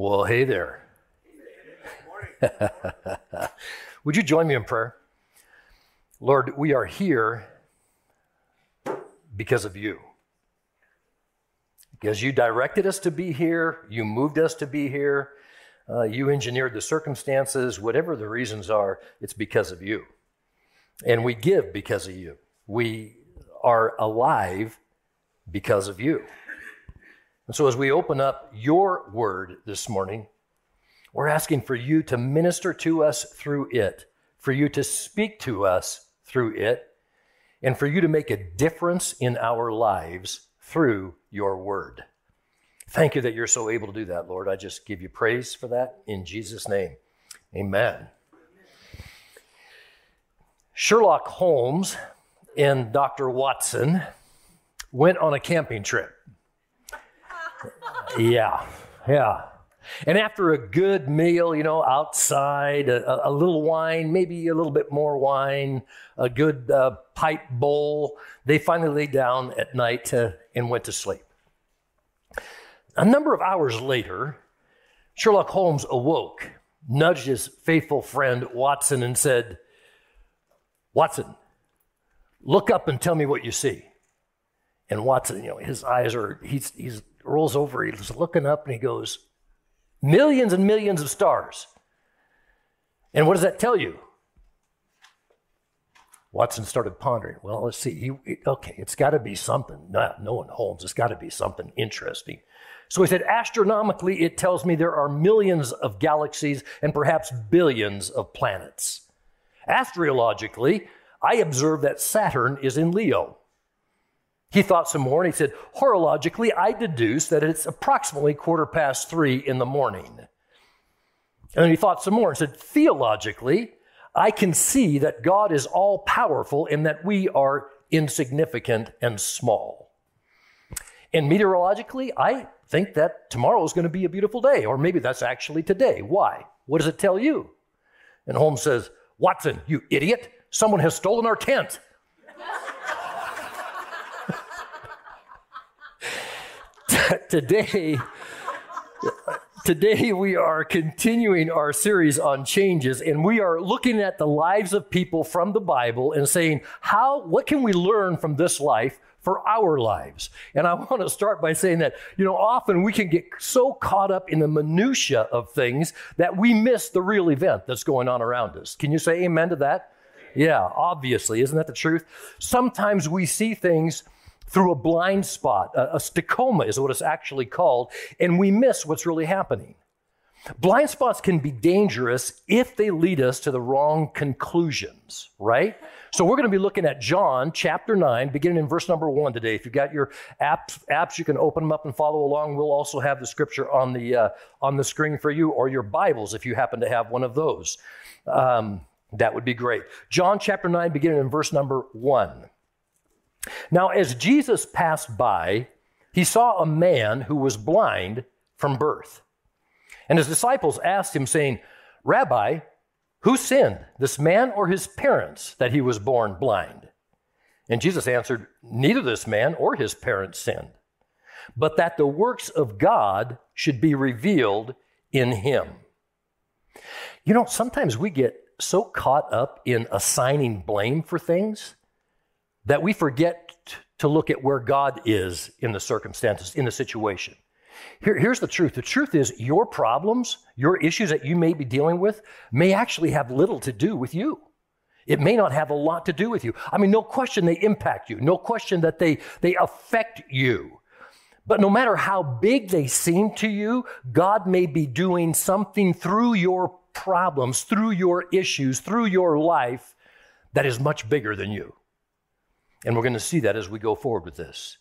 Well, hey there. Would you join me in prayer? Lord, we are here because of you. Because you directed us to be here, you moved us to be here, uh, you engineered the circumstances, whatever the reasons are, it's because of you. And we give because of you. We are alive because of you. And so, as we open up your word this morning, we're asking for you to minister to us through it, for you to speak to us through it, and for you to make a difference in our lives through your word. Thank you that you're so able to do that, Lord. I just give you praise for that in Jesus' name. Amen. Sherlock Holmes and Dr. Watson went on a camping trip. Yeah, yeah. And after a good meal, you know, outside, a, a little wine, maybe a little bit more wine, a good uh, pipe bowl, they finally lay down at night and went to sleep. A number of hours later, Sherlock Holmes awoke, nudged his faithful friend Watson, and said, Watson, look up and tell me what you see. And Watson, you know, his eyes are, he's, he's rolls over, he's looking up and he goes, Millions and millions of stars. And what does that tell you? Watson started pondering. Well, let's see. He, okay, it's got to be something. No, no one Holmes. It's got to be something interesting. So he said, astronomically, it tells me there are millions of galaxies and perhaps billions of planets. Astrologically, I observe that Saturn is in Leo. He thought some more and he said, Horologically, I deduce that it's approximately quarter past three in the morning. And then he thought some more and said, Theologically, I can see that God is all powerful and that we are insignificant and small. And meteorologically, I think that tomorrow is going to be a beautiful day, or maybe that's actually today. Why? What does it tell you? And Holmes says, Watson, you idiot, someone has stolen our tent. Today, today we are continuing our series on changes and we are looking at the lives of people from the Bible and saying, how, what can we learn from this life for our lives. And I want to start by saying that, you know, often we can get so caught up in the minutia of things that we miss the real event that's going on around us. Can you say amen to that? Yeah, obviously. Isn't that the truth? Sometimes we see things through a blind spot. A, a scotoma is what it's actually called, and we miss what's really happening. Blind spots can be dangerous if they lead us to the wrong conclusions, right? So we're going to be looking at John chapter 9, beginning in verse number 1 today. If you've got your apps, apps you can open them up and follow along. We'll also have the scripture on the, uh, on the screen for you, or your Bibles if you happen to have one of those. Um, that would be great. John chapter 9, beginning in verse number 1. Now, as Jesus passed by, he saw a man who was blind from birth. And his disciples asked him, saying, Rabbi, who sinned, this man or his parents, that he was born blind? And Jesus answered, Neither this man or his parents sinned, but that the works of God should be revealed in him. You know, sometimes we get so caught up in assigning blame for things that we forget to look at where God is in the circumstances, in the situation. Here, here's the truth the truth is, your problems, your issues that you may be dealing with, may actually have little to do with you. It may not have a lot to do with you. I mean, no question they impact you, no question that they, they affect you. But no matter how big they seem to you, God may be doing something through your problems, through your issues, through your life that is much bigger than you. And we're going to see that as we go forward with this.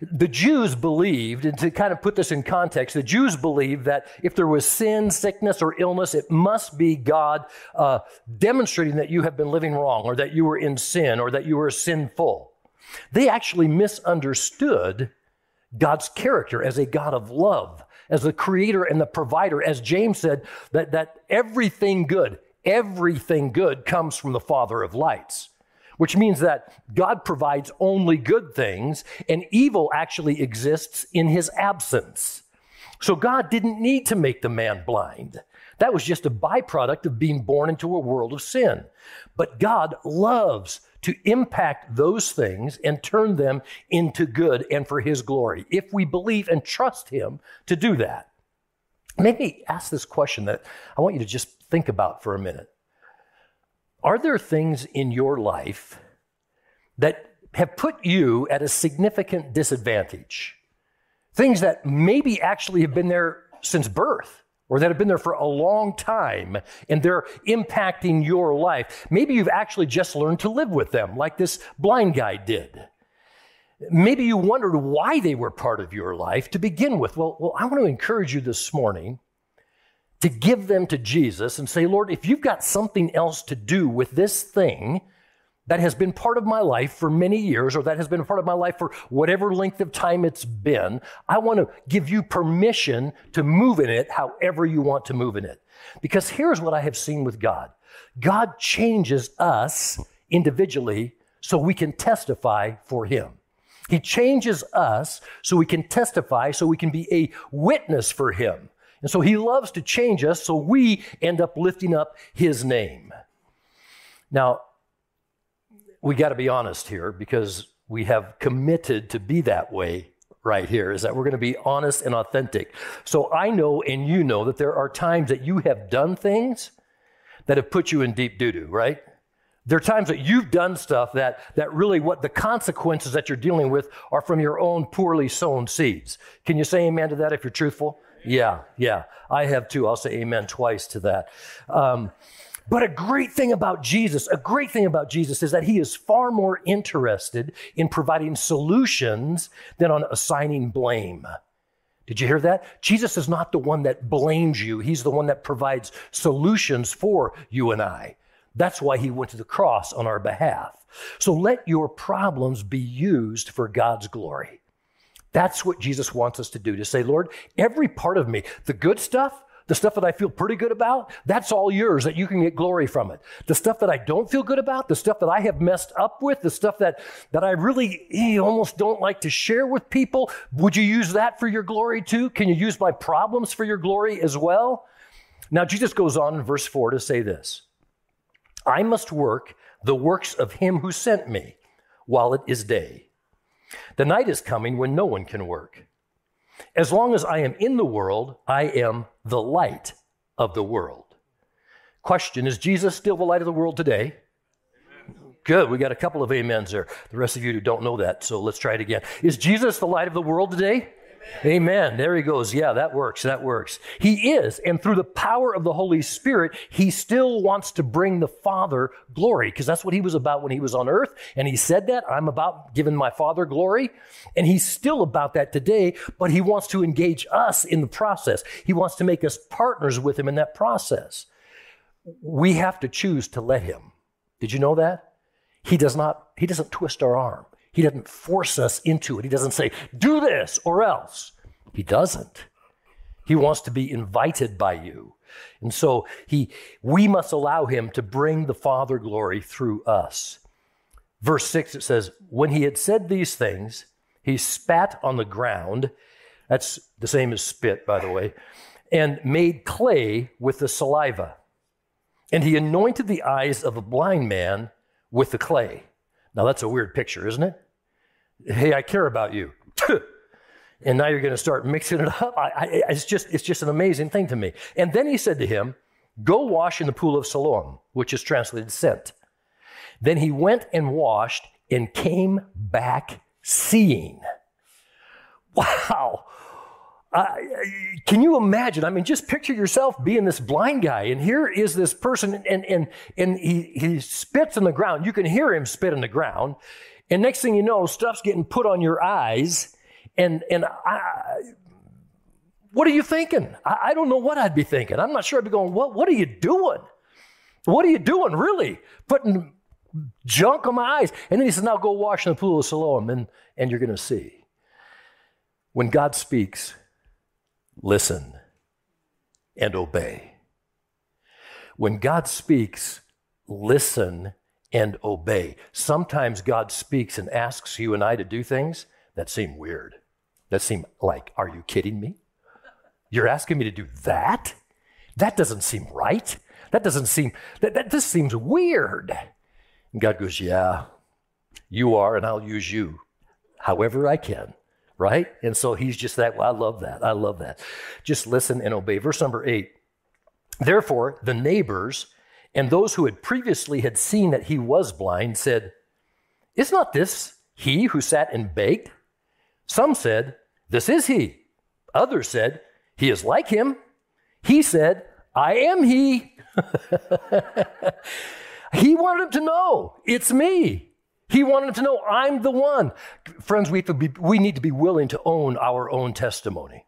The Jews believed, and to kind of put this in context, the Jews believed that if there was sin, sickness, or illness, it must be God uh, demonstrating that you have been living wrong, or that you were in sin, or that you were sinful. They actually misunderstood God's character as a God of love, as the creator and the provider. As James said, that, that everything good, everything good comes from the Father of lights which means that God provides only good things and evil actually exists in his absence. So God didn't need to make the man blind. That was just a byproduct of being born into a world of sin. But God loves to impact those things and turn them into good and for His glory if we believe and trust Him to do that. Maybe ask this question that I want you to just think about for a minute. Are there things in your life that have put you at a significant disadvantage? Things that maybe actually have been there since birth or that have been there for a long time and they're impacting your life. Maybe you've actually just learned to live with them, like this blind guy did. Maybe you wondered why they were part of your life to begin with. Well, well, I want to encourage you this morning to give them to Jesus and say, Lord, if you've got something else to do with this thing, that has been part of my life for many years, or that has been part of my life for whatever length of time it's been, I want to give you permission to move in it however you want to move in it. Because here's what I have seen with God God changes us individually so we can testify for Him. He changes us so we can testify, so we can be a witness for Him. And so He loves to change us so we end up lifting up His name. Now, we got to be honest here because we have committed to be that way right here is that we're going to be honest and authentic. So I know and you know that there are times that you have done things that have put you in deep doo doo, right? There are times that you've done stuff that, that really what the consequences that you're dealing with are from your own poorly sown seeds. Can you say amen to that if you're truthful? Yeah, yeah. I have too. I'll say amen twice to that. Um, but a great thing about Jesus, a great thing about Jesus is that he is far more interested in providing solutions than on assigning blame. Did you hear that? Jesus is not the one that blames you, he's the one that provides solutions for you and I. That's why he went to the cross on our behalf. So let your problems be used for God's glory. That's what Jesus wants us to do to say, Lord, every part of me, the good stuff, the stuff that I feel pretty good about, that's all yours, that you can get glory from it. The stuff that I don't feel good about, the stuff that I have messed up with, the stuff that, that I really eh, almost don't like to share with people, would you use that for your glory too? Can you use my problems for your glory as well? Now, Jesus goes on in verse 4 to say this I must work the works of him who sent me while it is day. The night is coming when no one can work. As long as I am in the world, I am the light of the world. Question Is Jesus still the light of the world today? Good. We got a couple of amens there. The rest of you who don't know that, so let's try it again. Is Jesus the light of the world today? Amen. There he goes. Yeah, that works. That works. He is. And through the power of the Holy Spirit, he still wants to bring the Father glory because that's what he was about when he was on earth. And he said that I'm about giving my Father glory. And he's still about that today, but he wants to engage us in the process. He wants to make us partners with him in that process. We have to choose to let him. Did you know that? He does not, he doesn't twist our arm. He doesn't force us into it. He doesn't say, do this or else. He doesn't. He wants to be invited by you. And so he, we must allow him to bring the Father glory through us. Verse 6, it says, When he had said these things, he spat on the ground. That's the same as spit, by the way, and made clay with the saliva. And he anointed the eyes of a blind man with the clay. Now, that's a weird picture, isn't it? Hey, I care about you. and now you're going to start mixing it up. I, I, it's, just, it's just an amazing thing to me. And then he said to him, Go wash in the pool of Siloam, which is translated sent. Then he went and washed and came back seeing. Wow. Can you imagine? I mean, just picture yourself being this blind guy, and here is this person, and and and he he spits in the ground. You can hear him spit in the ground, and next thing you know, stuff's getting put on your eyes, and and I, what are you thinking? I, I don't know what I'd be thinking. I'm not sure. I'd be going, what What are you doing? What are you doing, really? Putting junk on my eyes. And then he says, now go wash in the pool of Siloam, and and you're going to see. When God speaks, listen and obey. When God speaks, listen and obey. Sometimes God speaks and asks you and I to do things that seem weird, that seem like, are you kidding me? You're asking me to do that? That doesn't seem right. That doesn't seem, that, that this seems weird. And God goes, Yeah, you are, and I'll use you however I can, right? And so he's just that, well, I love that. I love that. Just listen and obey. Verse number eight. Therefore, the neighbors and those who had previously had seen that he was blind said, Is not this he who sat and baked? Some said, This is he. Others said, He is like him. He said, I am he. he wanted him to know, it's me. He wanted to know, I'm the one. Friends, we, be, we need to be willing to own our own testimony.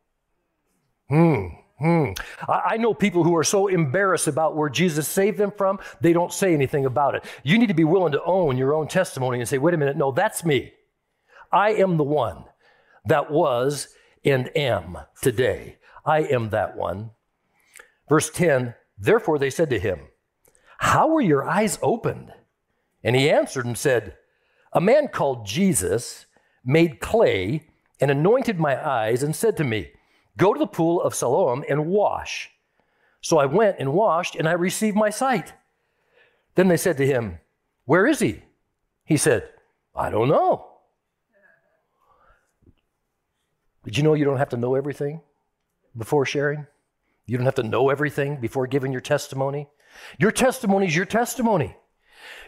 Hmm. Hmm. I, I know people who are so embarrassed about where Jesus saved them from, they don't say anything about it. You need to be willing to own your own testimony and say, wait a minute, no, that's me. I am the one that was and am today. I am that one. Verse 10 Therefore they said to him, How were your eyes opened? And he answered and said, A man called Jesus made clay and anointed my eyes and said to me, Go to the pool of Siloam and wash. So I went and washed, and I received my sight. Then they said to him, Where is he? He said, I don't know. Did you know you don't have to know everything before sharing? You don't have to know everything before giving your testimony. Your testimony is your testimony.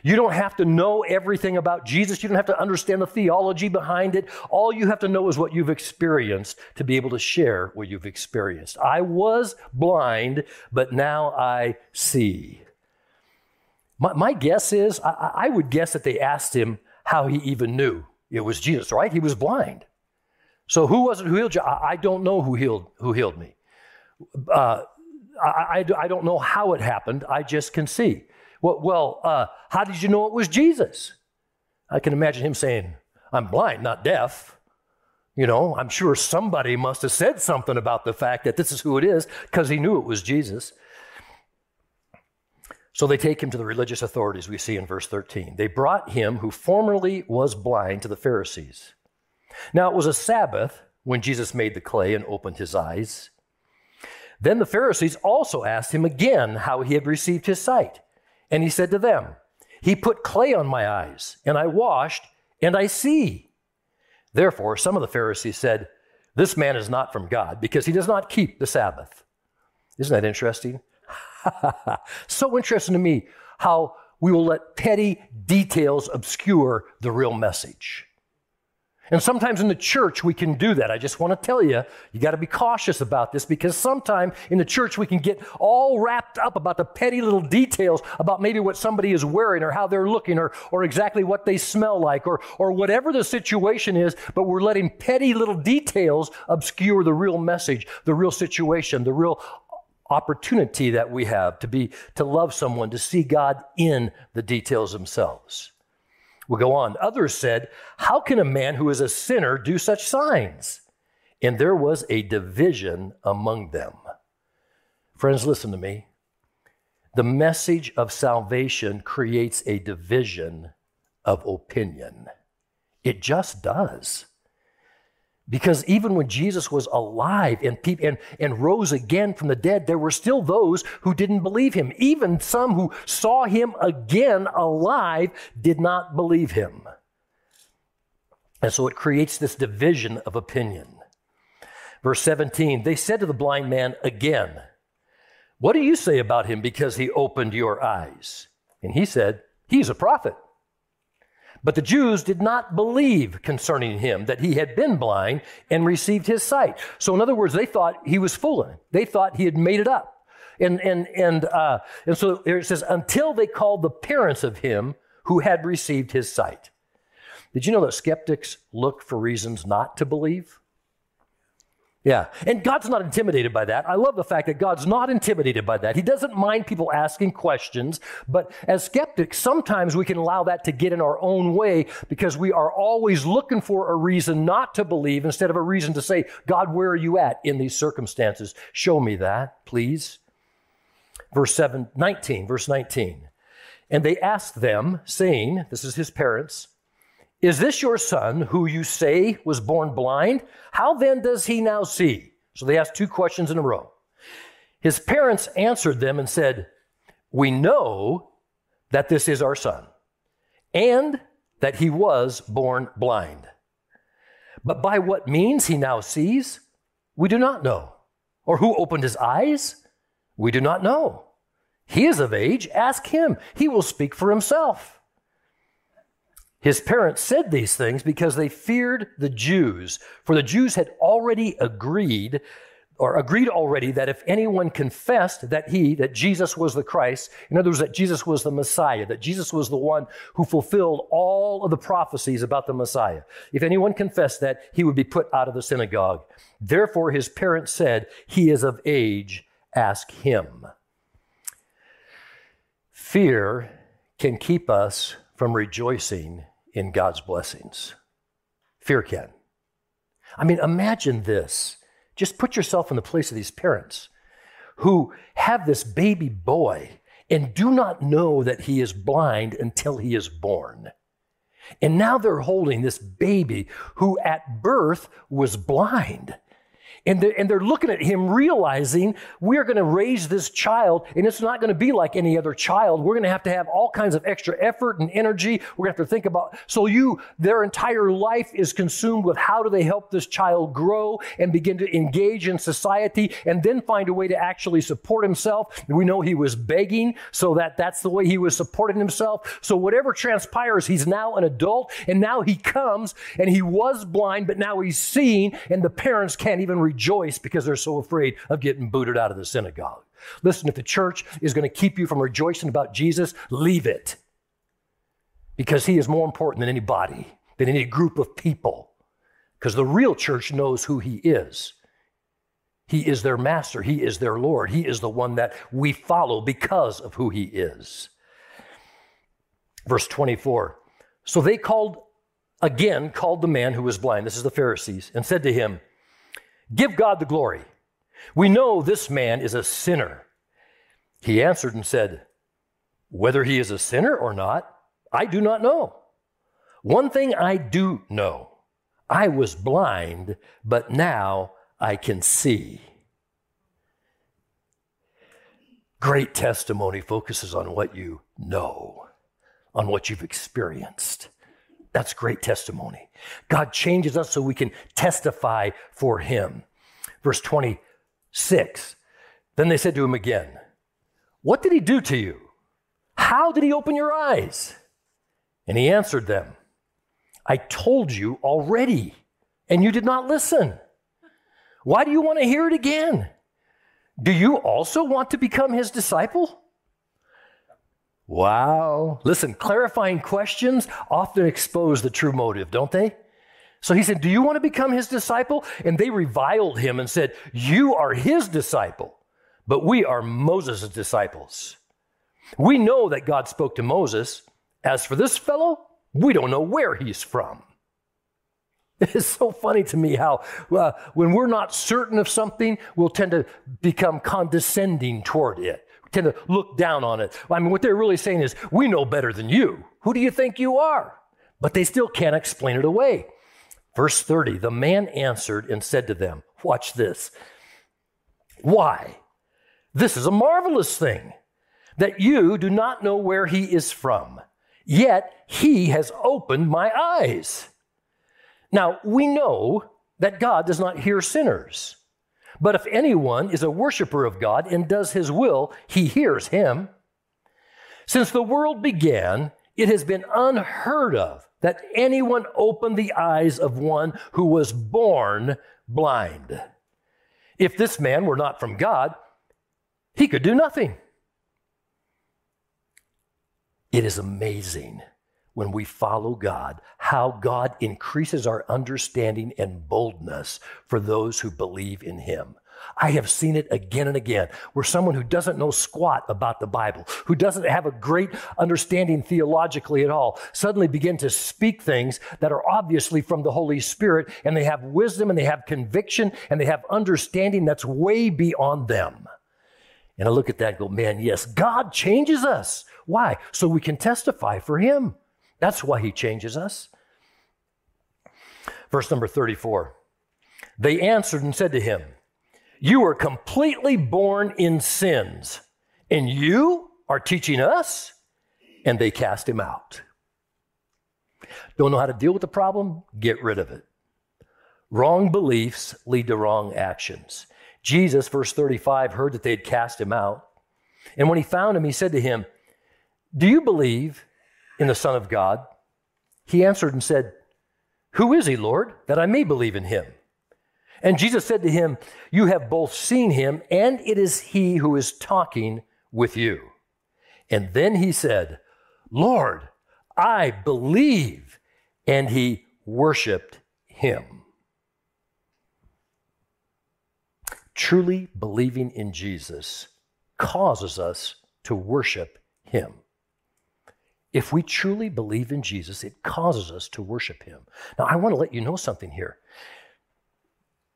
You don't have to know everything about Jesus. You don't have to understand the theology behind it. All you have to know is what you've experienced to be able to share what you've experienced. I was blind, but now I see. My, my guess is, I, I would guess that they asked him how he even knew it was Jesus, right? He was blind. So who was it who healed you? I, I don't know who healed, who healed me. Uh, I, I, I, don't know how it happened. I just can see. Well, well uh, how did you know it was Jesus? I can imagine him saying, I'm blind, not deaf. You know, I'm sure somebody must have said something about the fact that this is who it is because he knew it was Jesus. So they take him to the religious authorities, we see in verse 13. They brought him who formerly was blind to the Pharisees. Now it was a Sabbath when Jesus made the clay and opened his eyes. Then the Pharisees also asked him again how he had received his sight. And he said to them, He put clay on my eyes, and I washed, and I see. Therefore, some of the Pharisees said, This man is not from God, because he does not keep the Sabbath. Isn't that interesting? so interesting to me how we will let petty details obscure the real message. And sometimes in the church we can do that. I just want to tell you, you got to be cautious about this because sometimes in the church we can get all wrapped up about the petty little details about maybe what somebody is wearing or how they're looking or, or exactly what they smell like or, or whatever the situation is, but we're letting petty little details obscure the real message, the real situation, the real opportunity that we have to be to love someone, to see God in the details themselves. We'll go on. Others said, How can a man who is a sinner do such signs? And there was a division among them. Friends, listen to me. The message of salvation creates a division of opinion. It just does. Because even when Jesus was alive and, and, and rose again from the dead, there were still those who didn't believe him. Even some who saw him again alive did not believe him. And so it creates this division of opinion. Verse 17 they said to the blind man again, What do you say about him because he opened your eyes? And he said, He's a prophet. But the Jews did not believe concerning him that he had been blind and received his sight. So, in other words, they thought he was fooling. They thought he had made it up. And, and, and, uh, and so it says, until they called the parents of him who had received his sight. Did you know that skeptics look for reasons not to believe? Yeah. And God's not intimidated by that. I love the fact that God's not intimidated by that. He doesn't mind people asking questions, but as skeptics, sometimes we can allow that to get in our own way because we are always looking for a reason not to believe instead of a reason to say, God, where are you at in these circumstances? Show me that, please. Verse 7, 19, verse 19. And they asked them, saying, This is his parents, is this your son who you say was born blind? How then does he now see? So they asked two questions in a row. His parents answered them and said, We know that this is our son, and that he was born blind. But by what means he now sees, we do not know. Or who opened his eyes, we do not know. He is of age, ask him. He will speak for himself. His parents said these things because they feared the Jews, for the Jews had already agreed or agreed already that if anyone confessed that he, that Jesus was the Christ, in other words, that Jesus was the Messiah, that Jesus was the one who fulfilled all of the prophecies about the Messiah, if anyone confessed that, he would be put out of the synagogue. Therefore, his parents said, He is of age, ask him. Fear can keep us from rejoicing in God's blessings. Fear can. I mean, imagine this. Just put yourself in the place of these parents who have this baby boy and do not know that he is blind until he is born. And now they're holding this baby who at birth was blind. And they're, and they're looking at him, realizing we're going to raise this child, and it's not going to be like any other child. We're going to have to have all kinds of extra effort and energy. We're going to have to think about. So, you, their entire life is consumed with how do they help this child grow and begin to engage in society, and then find a way to actually support himself. We know he was begging, so that that's the way he was supporting himself. So, whatever transpires, he's now an adult, and now he comes, and he was blind, but now he's seeing, and the parents can't even rejoice because they're so afraid of getting booted out of the synagogue. Listen, if the church is going to keep you from rejoicing about Jesus, leave it. Because he is more important than anybody, than any group of people. Because the real church knows who he is. He is their master, he is their Lord, he is the one that we follow because of who he is. Verse 24. So they called, again, called the man who was blind, this is the Pharisees, and said to him, Give God the glory. We know this man is a sinner. He answered and said, Whether he is a sinner or not, I do not know. One thing I do know I was blind, but now I can see. Great testimony focuses on what you know, on what you've experienced. That's great testimony. God changes us so we can testify for him. Verse 26. Then they said to him again, What did he do to you? How did he open your eyes? And he answered them, I told you already, and you did not listen. Why do you want to hear it again? Do you also want to become his disciple? Wow. Listen, clarifying questions often expose the true motive, don't they? So he said, Do you want to become his disciple? And they reviled him and said, You are his disciple, but we are Moses' disciples. We know that God spoke to Moses. As for this fellow, we don't know where he's from. It's so funny to me how uh, when we're not certain of something, we'll tend to become condescending toward it tend to look down on it. I mean, what they're really saying is, we know better than you. Who do you think you are? But they still can't explain it away. Verse 30 The man answered and said to them, Watch this. Why? This is a marvelous thing that you do not know where he is from, yet he has opened my eyes. Now, we know that God does not hear sinners. But if anyone is a worshiper of God and does his will, he hears him. Since the world began, it has been unheard of that anyone opened the eyes of one who was born blind. If this man were not from God, he could do nothing. It is amazing when we follow God, how God increases our understanding and boldness for those who believe in Him. I have seen it again and again where someone who doesn't know squat about the Bible, who doesn't have a great understanding theologically at all, suddenly begin to speak things that are obviously from the Holy Spirit and they have wisdom and they have conviction and they have understanding that's way beyond them. And I look at that and go, man, yes, God changes us. Why? So we can testify for Him. That's why he changes us. Verse number 34 They answered and said to him, You were completely born in sins, and you are teaching us? And they cast him out. Don't know how to deal with the problem? Get rid of it. Wrong beliefs lead to wrong actions. Jesus, verse 35, heard that they had cast him out. And when he found him, he said to him, Do you believe in the Son of God? He answered and said, Who is he, Lord, that I may believe in him? And Jesus said to him, You have both seen him, and it is he who is talking with you. And then he said, Lord, I believe. And he worshiped him. Truly believing in Jesus causes us to worship him. If we truly believe in Jesus, it causes us to worship him. Now, I want to let you know something here.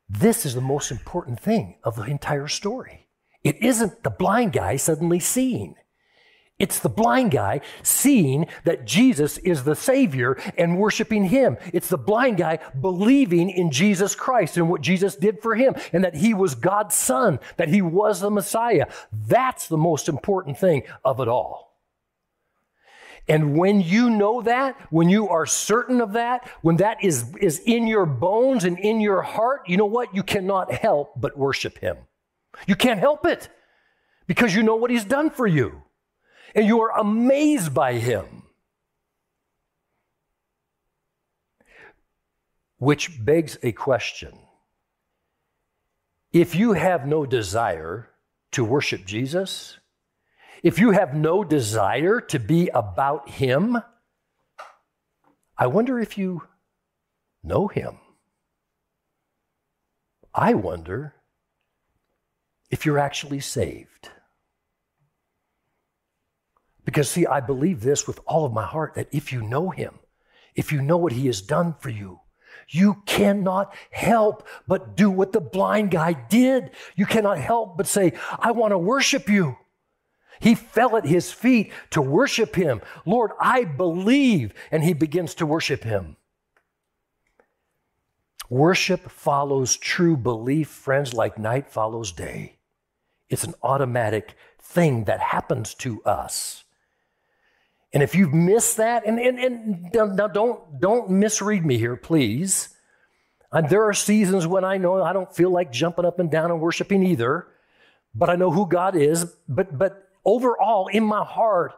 This is the most important thing of the entire story. It isn't the blind guy suddenly seeing. It's the blind guy seeing that Jesus is the Savior and worshiping Him. It's the blind guy believing in Jesus Christ and what Jesus did for him and that He was God's Son, that He was the Messiah. That's the most important thing of it all. And when you know that, when you are certain of that, when that is, is in your bones and in your heart, you know what? You cannot help but worship Him. You can't help it because you know what He's done for you and you are amazed by him. Which begs a question. If you have no desire to worship Jesus, if you have no desire to be about him, I wonder if you know him. I wonder if you're actually saved. Because, see, I believe this with all of my heart that if you know Him, if you know what He has done for you, you cannot help but do what the blind guy did. You cannot help but say, I want to worship you. He fell at his feet to worship him. Lord, I believe. And he begins to worship him. Worship follows true belief, friends, like night follows day. It's an automatic thing that happens to us. And if you've missed that, and, and, and now don't, don't misread me here, please. Uh, there are seasons when I know I don't feel like jumping up and down and worshiping either, but I know who God is. But, but overall, in my heart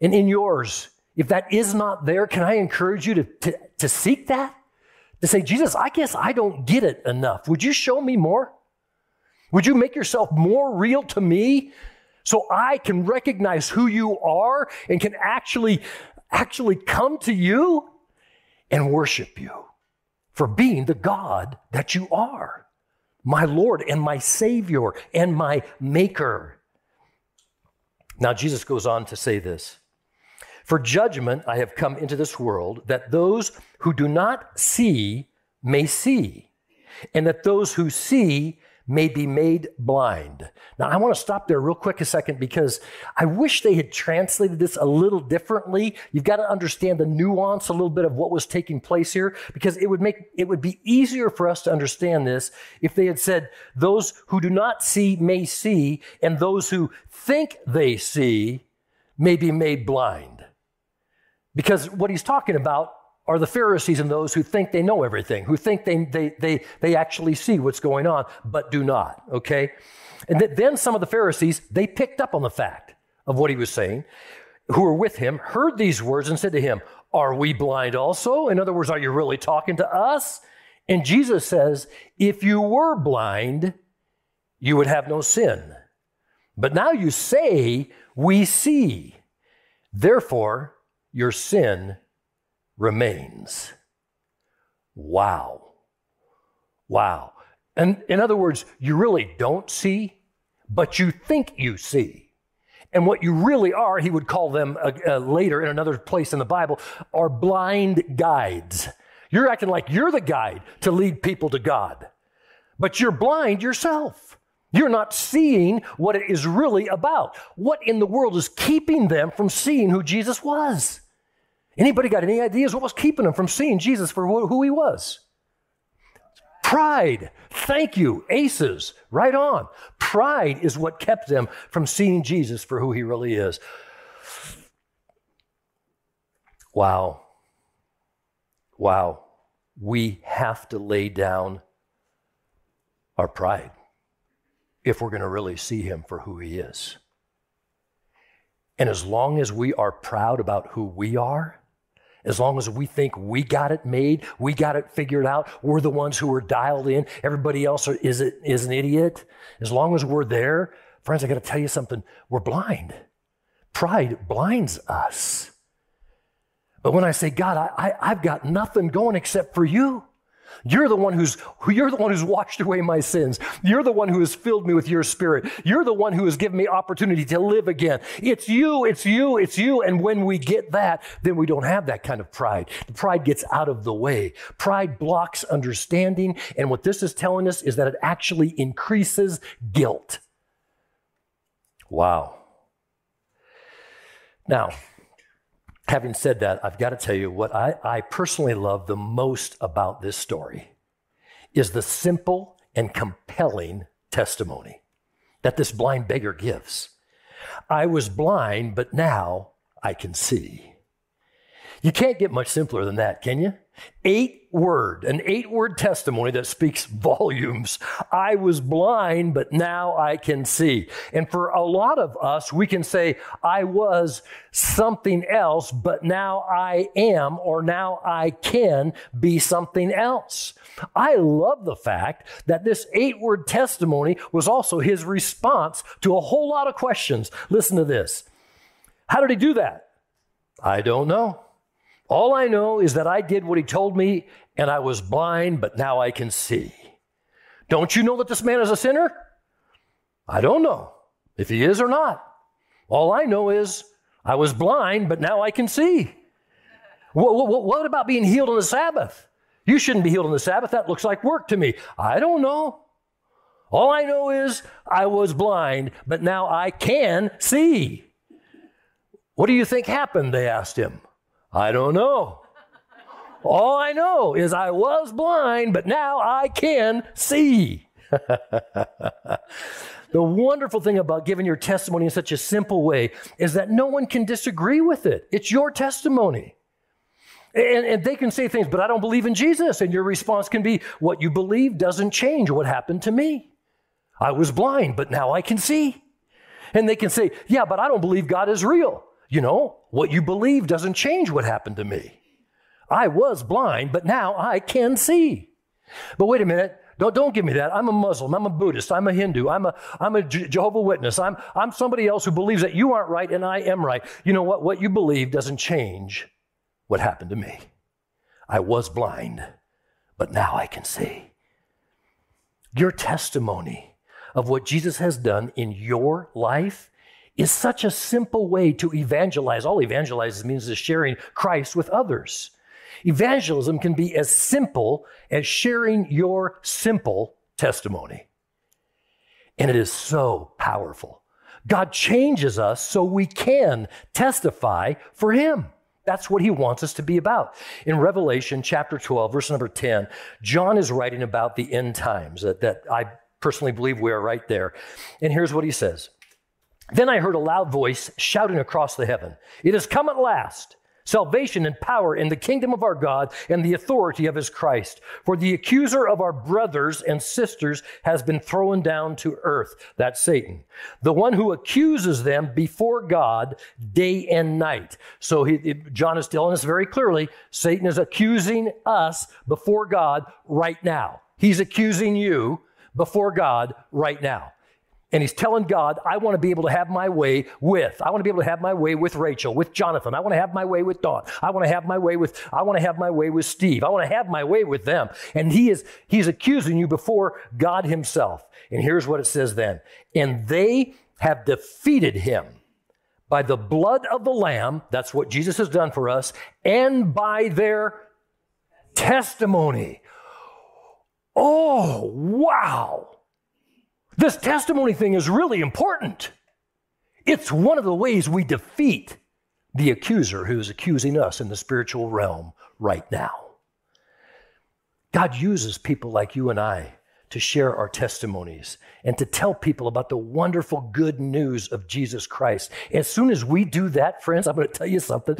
and in yours, if that is not there, can I encourage you to, to, to seek that? To say, Jesus, I guess I don't get it enough. Would you show me more? Would you make yourself more real to me so I can recognize who you are and can actually actually come to you and worship you for being the God that you are, my Lord and my Savior and my Maker. Now, Jesus goes on to say this For judgment I have come into this world, that those who do not see may see, and that those who see may be made blind. Now, I want to stop there real quick a second because I wish they had translated this a little differently. You've got to understand the nuance a little bit of what was taking place here because it would make it would be easier for us to understand this if they had said those who do not see may see and those who think they see may be made blind. Because what he's talking about are the Pharisees and those who think they know everything, who think they, they, they, they actually see what's going on, but do not, okay? And th- then some of the Pharisees, they picked up on the fact of what he was saying, who were with him, heard these words and said to him, Are we blind also? In other words, are you really talking to us? And Jesus says, If you were blind, you would have no sin. But now you say, We see. Therefore, your sin remains. Wow. Wow. And in other words, you really don't see, but you think you see. And what you really are, he would call them uh, uh, later in another place in the Bible, are blind guides. You're acting like you're the guide to lead people to God, but you're blind yourself. You're not seeing what it is really about. What in the world is keeping them from seeing who Jesus was? Anybody got any ideas what was keeping them from seeing Jesus for who he was? Pride. Thank you. Aces. Right on. Pride is what kept them from seeing Jesus for who he really is. Wow. Wow. We have to lay down our pride if we're going to really see him for who he is. And as long as we are proud about who we are, as long as we think we got it made, we got it figured out, we're the ones who are dialed in, everybody else is, is an idiot. As long as we're there, friends, I got to tell you something, we're blind. Pride blinds us. But when I say, God, I, I, have got nothing going except for you. You're the one who's you're the one who's washed away my sins. You're the one who has filled me with your spirit. You're the one who has given me opportunity to live again. It's you, it's you, it's you. And when we get that, then we don't have that kind of pride. The pride gets out of the way. Pride blocks understanding. And what this is telling us is that it actually increases guilt. Wow. Now, Having said that, I've got to tell you what I, I personally love the most about this story is the simple and compelling testimony that this blind beggar gives. I was blind, but now I can see. You can't get much simpler than that, can you? Eight word, an eight word testimony that speaks volumes. I was blind, but now I can see. And for a lot of us, we can say, I was something else, but now I am, or now I can be something else. I love the fact that this eight word testimony was also his response to a whole lot of questions. Listen to this. How did he do that? I don't know. All I know is that I did what he told me and I was blind, but now I can see. Don't you know that this man is a sinner? I don't know if he is or not. All I know is I was blind, but now I can see. What, what, what, about being healed on the Sabbath? You shouldn't be healed on the Sabbath. That looks like work to me. I don't know. All I know is I was blind, but now I can see. What do you think happened? They asked him. I don't know. All I know is I was blind, but now I can see. the wonderful thing about giving your testimony in such a simple way is that no one can disagree with it. It's your testimony. And, and, they can say things, but I don't believe in Jesus. And your response can be, what you believe doesn't change what happened to me. I was blind, but now I can see. And they can say, yeah, but I don't believe God is real. You know, what you believe doesn't change what happened to me. I was blind, but now I can see. But wait a minute. Don't, don't give me that. I'm a Muslim. I'm a Buddhist. I'm a Hindu. I'm a, I'm a Jehovah Witness. I'm, I'm somebody else who believes that you aren't right and I am right. You know what? What you believe doesn't change what happened to me. I was blind, but now I can see. Your testimony of what Jesus has done in your life is such a simple way to evangelize. All evangelizes means is sharing Christ with others. Evangelism can be as simple as sharing your simple testimony. And it is so powerful. God changes us so we can testify for Him. That's what he wants us to be about. In Revelation chapter 12, verse number 10, John is writing about the end times that, that I personally believe we are right there. And here's what he says then I heard a loud voice shouting across the heaven, It has come at last. Salvation and power in the kingdom of our God and the authority of his Christ. For the accuser of our brothers and sisters has been thrown down to earth. That's Satan. The one who accuses them before God day and night. So he, John is telling us very clearly Satan is accusing us before God right now. He's accusing you before God right now. And he's telling God, I want to be able to have my way with. I want to be able to have my way with Rachel, with Jonathan. I want to have my way with Dawn. I want to have my way with, I want to have my way with Steve. I want to have my way with them. And he is, he's accusing you before God himself. And here's what it says then. And they have defeated him by the blood of the Lamb. That's what Jesus has done for us. And by their testimony. Oh, wow. This testimony thing is really important. It's one of the ways we defeat the accuser who's accusing us in the spiritual realm right now. God uses people like you and I to share our testimonies and to tell people about the wonderful good news of Jesus Christ. As soon as we do that, friends, I'm going to tell you something.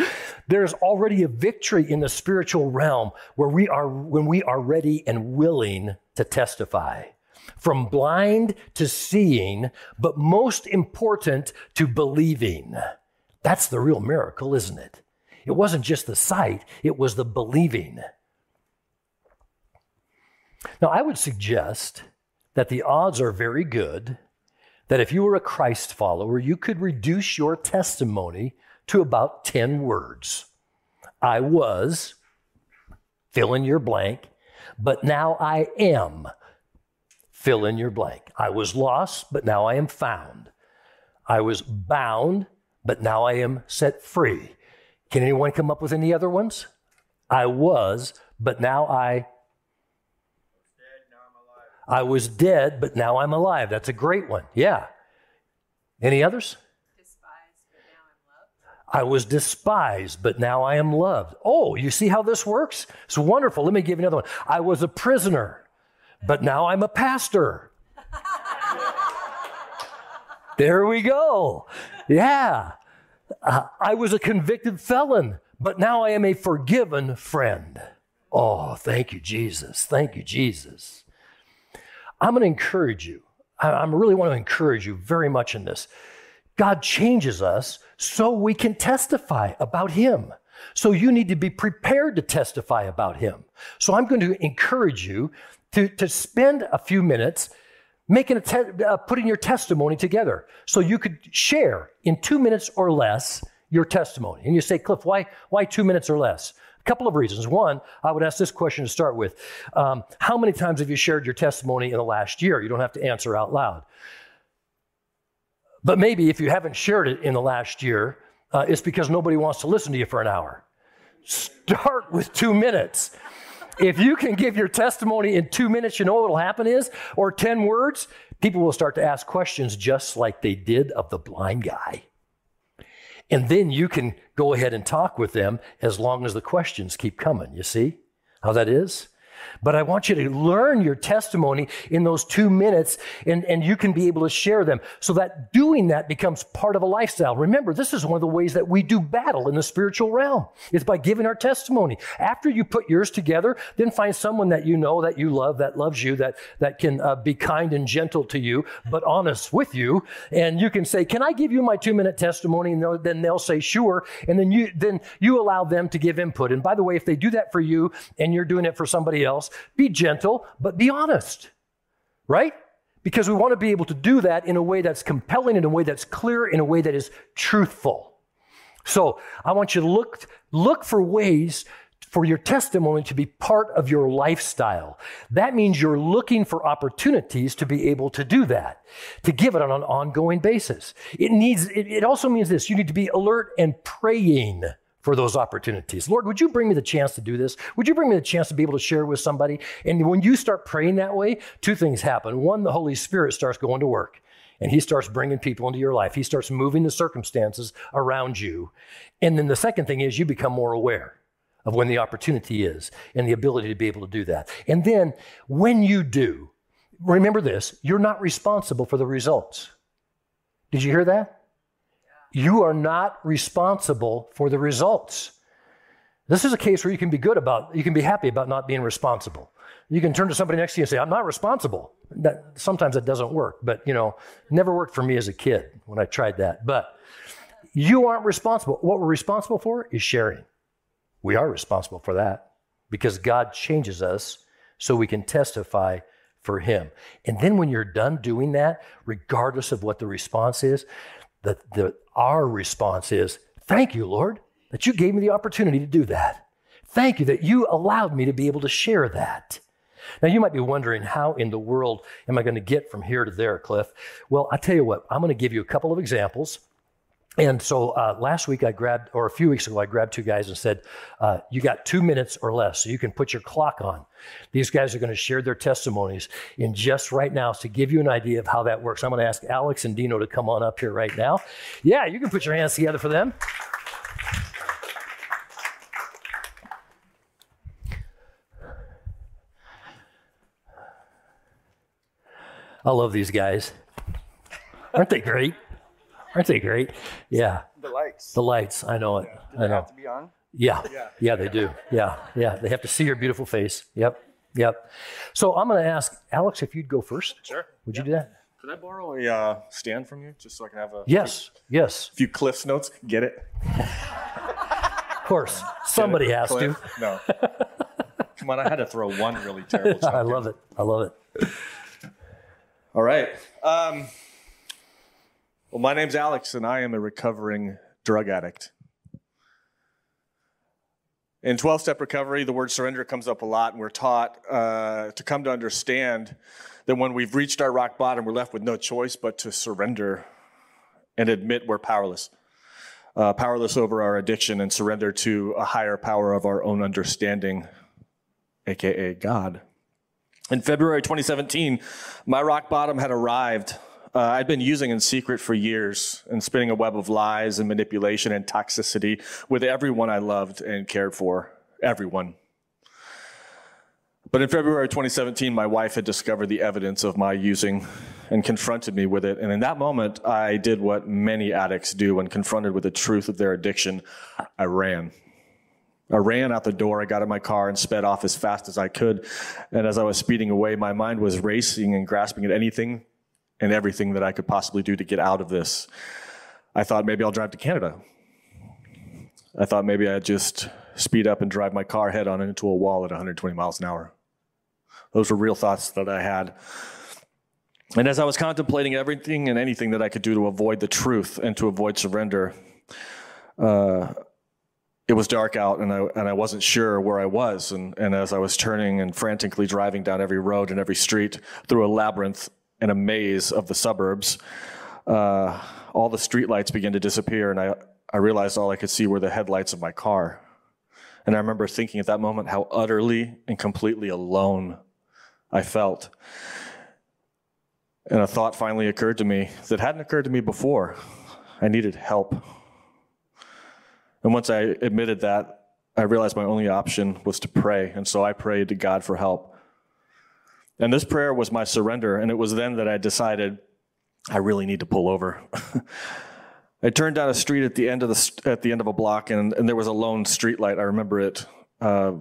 There's already a victory in the spiritual realm where we are when we are ready and willing to testify. From blind to seeing, but most important to believing. That's the real miracle, isn't it? It wasn't just the sight, it was the believing. Now, I would suggest that the odds are very good that if you were a Christ follower, you could reduce your testimony to about 10 words. I was, fill in your blank, but now I am, fill in your blank. I was lost, but now I am found. I was bound, but now I am set free. Can anyone come up with any other ones? I was, but now I I was dead, but now I'm alive. That's a great one. Yeah. Any others? I was despised, but now I am loved. Oh, you see how this works? It's wonderful. Let me give you another one. I was a prisoner, but now I'm a pastor. there we go. Yeah. Uh, I was a convicted felon, but now I am a forgiven friend. Oh, thank you, Jesus. Thank you, Jesus. I'm going to encourage you. I, I really want to encourage you very much in this. God changes us so we can testify about Him. So you need to be prepared to testify about Him. So I'm going to encourage you to, to spend a few minutes making a te- uh, putting your testimony together so you could share in two minutes or less your testimony. And you say, Cliff, why, why two minutes or less? A couple of reasons. One, I would ask this question to start with um, How many times have you shared your testimony in the last year? You don't have to answer out loud. But maybe if you haven't shared it in the last year, uh, it's because nobody wants to listen to you for an hour. Start with two minutes. If you can give your testimony in two minutes, you know what will happen is, or 10 words, people will start to ask questions just like they did of the blind guy. And then you can go ahead and talk with them as long as the questions keep coming. You see how that is? But I want you to learn your testimony in those two minutes and, and you can be able to share them so that doing that becomes part of a lifestyle. Remember, this is one of the ways that we do battle in the spiritual realm. It's by giving our testimony. After you put yours together, then find someone that you know, that you love, that loves you, that, that can uh, be kind and gentle to you, but honest with you. And you can say, can I give you my two minute testimony? And then they'll say, sure. And then you, then you allow them to give input. And by the way, if they do that for you and you're doing it for somebody else. Be gentle, but be honest, right? Because we want to be able to do that in a way that's compelling, in a way that's clear, in a way that is truthful. So I want you to look, look for ways for your testimony to be part of your lifestyle. That means you're looking for opportunities to be able to do that, to give it on an ongoing basis. It needs, it, it also means this you need to be alert and praying for those opportunities. Lord, would you bring me the chance to do this? Would you bring me the chance to be able to share with somebody? And when you start praying that way, two things happen. One, the Holy Spirit starts going to work and he starts bringing people into your life. He starts moving the circumstances around you. And then the second thing is you become more aware of when the opportunity is and the ability to be able to do that. And then when you do, remember this you're not responsible for the results. Did you hear that? You are not responsible for the results. This is a case where you can be good about, you can be happy about not being responsible. You can turn to somebody next to you and say, I'm not responsible. That, sometimes it doesn't work, but you know, never worked for me as a kid when I tried that. But you aren't responsible. What we're responsible for is sharing. We are responsible for that because God changes us so we can testify for Him. And then when you're done doing that, regardless of what the response is, the, the, our response is, Thank you, Lord, that you gave me the opportunity to do that. Thank you that you allowed me to be able to share that. Now, you might be wondering, how in the world am I going to get from here to there, Cliff? Well, I tell you what, I'm going to give you a couple of examples and so uh, last week I grabbed, or a few weeks ago, I grabbed two guys and said, uh, You got two minutes or less, so you can put your clock on. These guys are going to share their testimonies in just right now to give you an idea of how that works. I'm going to ask Alex and Dino to come on up here right now. Yeah, you can put your hands together for them. I love these guys. Aren't they great? Aren't they great? Yeah. The lights. The lights. I know it. Do I they know. have to be on? Yeah. Yeah, they do. Yeah. Yeah. They have to see your beautiful face. Yep. Yep. So I'm going to ask Alex if you'd go first. Sure. Would you do that? Could I borrow a uh, stand from you just so I can have a Yes. Yes. A few Cliff's notes? Get it? Of course. Somebody has to. No. Come on, I had to throw one really terrible. I chunk in. love it. I love it. All right. Um, well, my name's Alex, and I am a recovering drug addict. In 12 step recovery, the word surrender comes up a lot, and we're taught uh, to come to understand that when we've reached our rock bottom, we're left with no choice but to surrender and admit we're powerless. Uh, powerless over our addiction and surrender to a higher power of our own understanding, aka God. In February 2017, my rock bottom had arrived. Uh, I'd been using in secret for years and spinning a web of lies and manipulation and toxicity with everyone I loved and cared for. Everyone. But in February 2017, my wife had discovered the evidence of my using and confronted me with it. And in that moment, I did what many addicts do when confronted with the truth of their addiction I ran. I ran out the door. I got in my car and sped off as fast as I could. And as I was speeding away, my mind was racing and grasping at anything and everything that I could possibly do to get out of this. I thought maybe I'll drive to Canada. I thought maybe I'd just speed up and drive my car head on into a wall at 120 miles an hour. Those were real thoughts that I had. And as I was contemplating everything and anything that I could do to avoid the truth and to avoid surrender, uh, it was dark out and I, and I wasn't sure where I was. And, and as I was turning and frantically driving down every road and every street through a labyrinth and a maze of the suburbs, uh, all the streetlights began to disappear. And I, I realized all I could see were the headlights of my car. And I remember thinking at that moment how utterly and completely alone I felt. And a thought finally occurred to me that hadn't occurred to me before. I needed help. And once I admitted that, I realized my only option was to pray. And so I prayed to God for help. And this prayer was my surrender. And it was then that I decided I really need to pull over. I turned down a street at the end of the at the end of a block, and, and there was a lone streetlight. I remember it uh,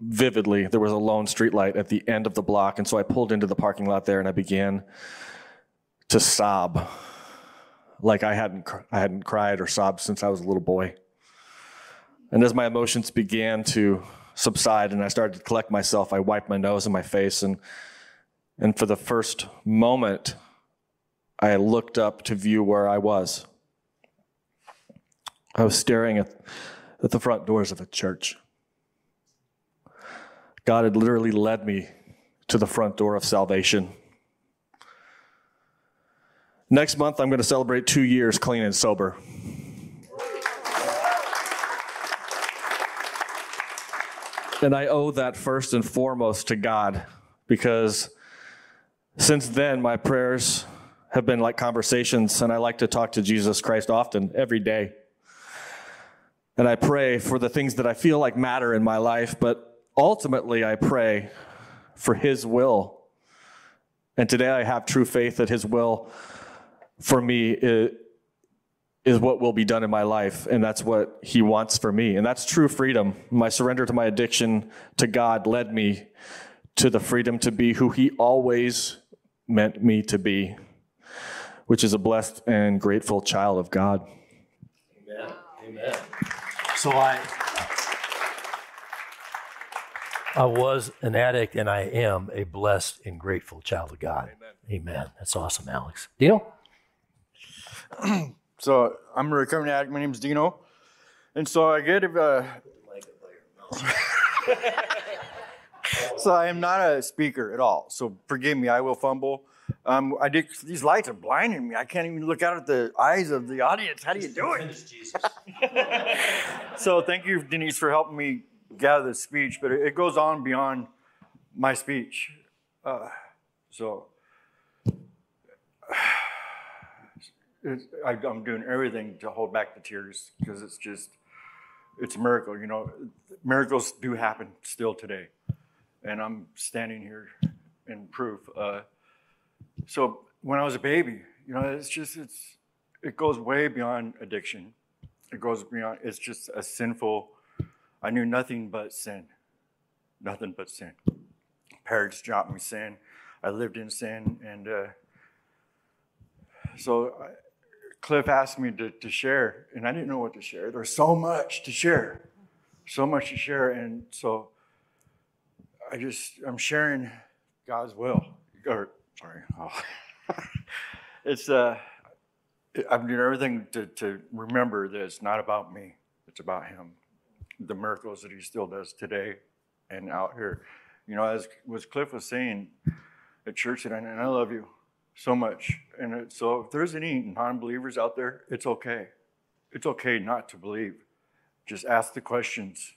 vividly. There was a lone streetlight at the end of the block, and so I pulled into the parking lot there, and I began to sob, like I hadn't I hadn't cried or sobbed since I was a little boy. And as my emotions began to subside, and I started to collect myself, I wiped my nose and my face, and and for the first moment, I looked up to view where I was. I was staring at, at the front doors of a church. God had literally led me to the front door of salvation. Next month, I'm going to celebrate two years clean and sober. And I owe that first and foremost to God because since then, my prayers have been like conversations, and I like to talk to Jesus Christ often, every day. And I pray for the things that I feel like matter in my life, but ultimately I pray for His will. And today I have true faith that His will for me is, is what will be done in my life, and that's what He wants for me. And that's true freedom. My surrender to my addiction to God led me to the freedom to be who He always meant me to be, which is a blessed and grateful child of God. Amen. Amen. So I I was an addict and I am a blessed and grateful child of God. Amen. Amen. That's awesome, Alex. Dino? So I'm a recovering addict. My name's Dino, and so I get uh, so I am not a speaker at all. So forgive me. I will fumble. Um, I did. These lights are blinding me. I can't even look out at the eyes of the audience. How do you do it? so thank you, Denise, for helping me gather the speech. But it, goes on beyond my speech. Uh, so it's, I, I'm doing everything to hold back the tears because it's just, it's a miracle. You know, miracles do happen still today. And I'm standing here in proof. Uh, so when I was a baby, you know, it's just it's it goes way beyond addiction. It goes beyond. It's just a sinful. I knew nothing but sin, nothing but sin. Parents dropped me sin. I lived in sin, and uh, so I, Cliff asked me to, to share, and I didn't know what to share. There's so much to share, so much to share, and so I just I'm sharing God's will. Or sorry, oh. it's uh, I'm doing everything to to remember that it's not about me. It's about Him, the miracles that He still does today, and out here. You know, as was Cliff was saying at church, and I, and I love you so much. And it, so if there's any non-believers out there, it's okay. It's okay not to believe. Just ask the questions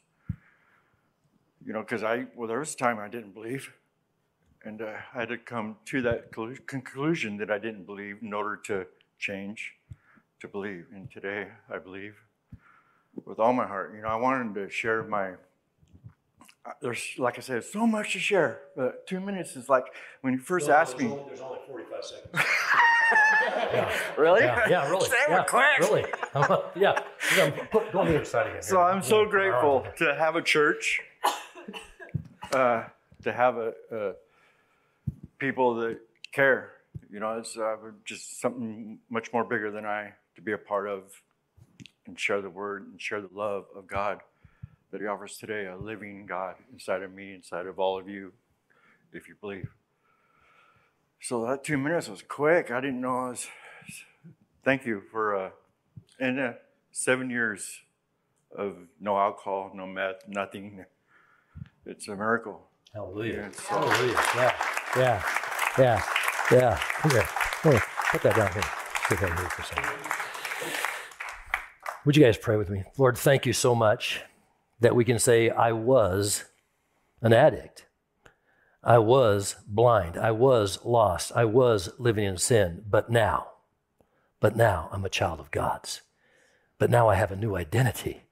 you know, because I, well, there was a time I didn't believe. And uh, I had to come to that conclusion that I didn't believe in order to change, to believe. And today I believe with all my heart. You know, I wanted to share my, uh, there's, like I said, so much to share. But two minutes is like when you first no, asked me. Only, there's only 45 seconds. yeah. Really? Yeah, yeah really. Say yeah, quick. Really. yeah. Put, go on the other side again. So I'm so grateful to have a church uh, to have a, a, people that care. You know, it's uh, just something much more bigger than I to be a part of and share the word and share the love of God that He offers today, a living God inside of me, inside of all of you, if you believe. So that two minutes was quick. I didn't know I was. Thank you for, uh, and uh, seven years of no alcohol, no meth, nothing it's a miracle. Hallelujah. Yeah, Hallelujah. Yeah. Yeah. Yeah. Yeah. Come here. Come here. Put that down here. That here for a second. Would you guys pray with me? Lord, thank you so much that we can say, I was an addict. I was blind. I was lost. I was living in sin. But now, but now I'm a child of God's. But now I have a new identity.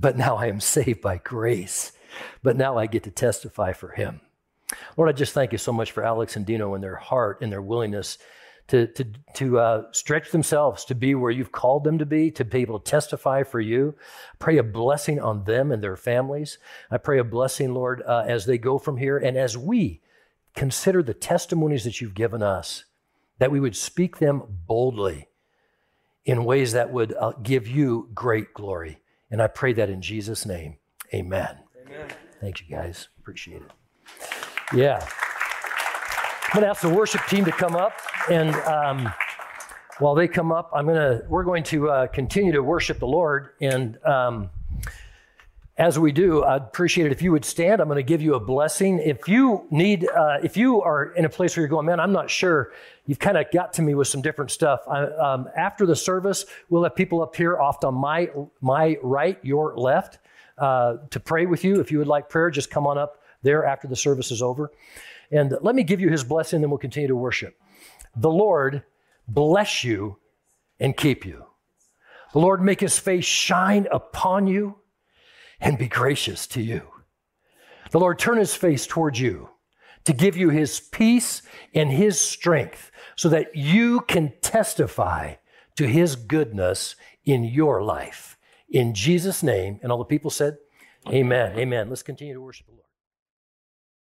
But now I am saved by grace but now I get to testify for him. Lord, I just thank you so much for Alex and Dino and their heart and their willingness to, to, to uh, stretch themselves to be where you've called them to be, to be able to testify for you. Pray a blessing on them and their families. I pray a blessing, Lord, uh, as they go from here and as we consider the testimonies that you've given us, that we would speak them boldly in ways that would uh, give you great glory. And I pray that in Jesus' name. Amen. Thanks, you guys. Appreciate it. Yeah. I'm going to ask the worship team to come up, and um, while they come up, I'm going to we're going to uh, continue to worship the Lord. And um, as we do, I'd appreciate it if you would stand. I'm going to give you a blessing. If you need, uh, if you are in a place where you're going, man, I'm not sure. You've kind of got to me with some different stuff. I, um, after the service, we'll have people up here, off on my my right, your left uh, to pray with you. If you would like prayer, just come on up there after the service is over. And let me give you his blessing, then we'll continue to worship. The Lord bless you and keep you. The Lord make his face shine upon you and be gracious to you. The Lord turn his face towards you to give you his peace and his strength so that you can testify to his goodness in your life in Jesus' name. And all the people said, Amen. Amen. Let's continue to worship the Lord.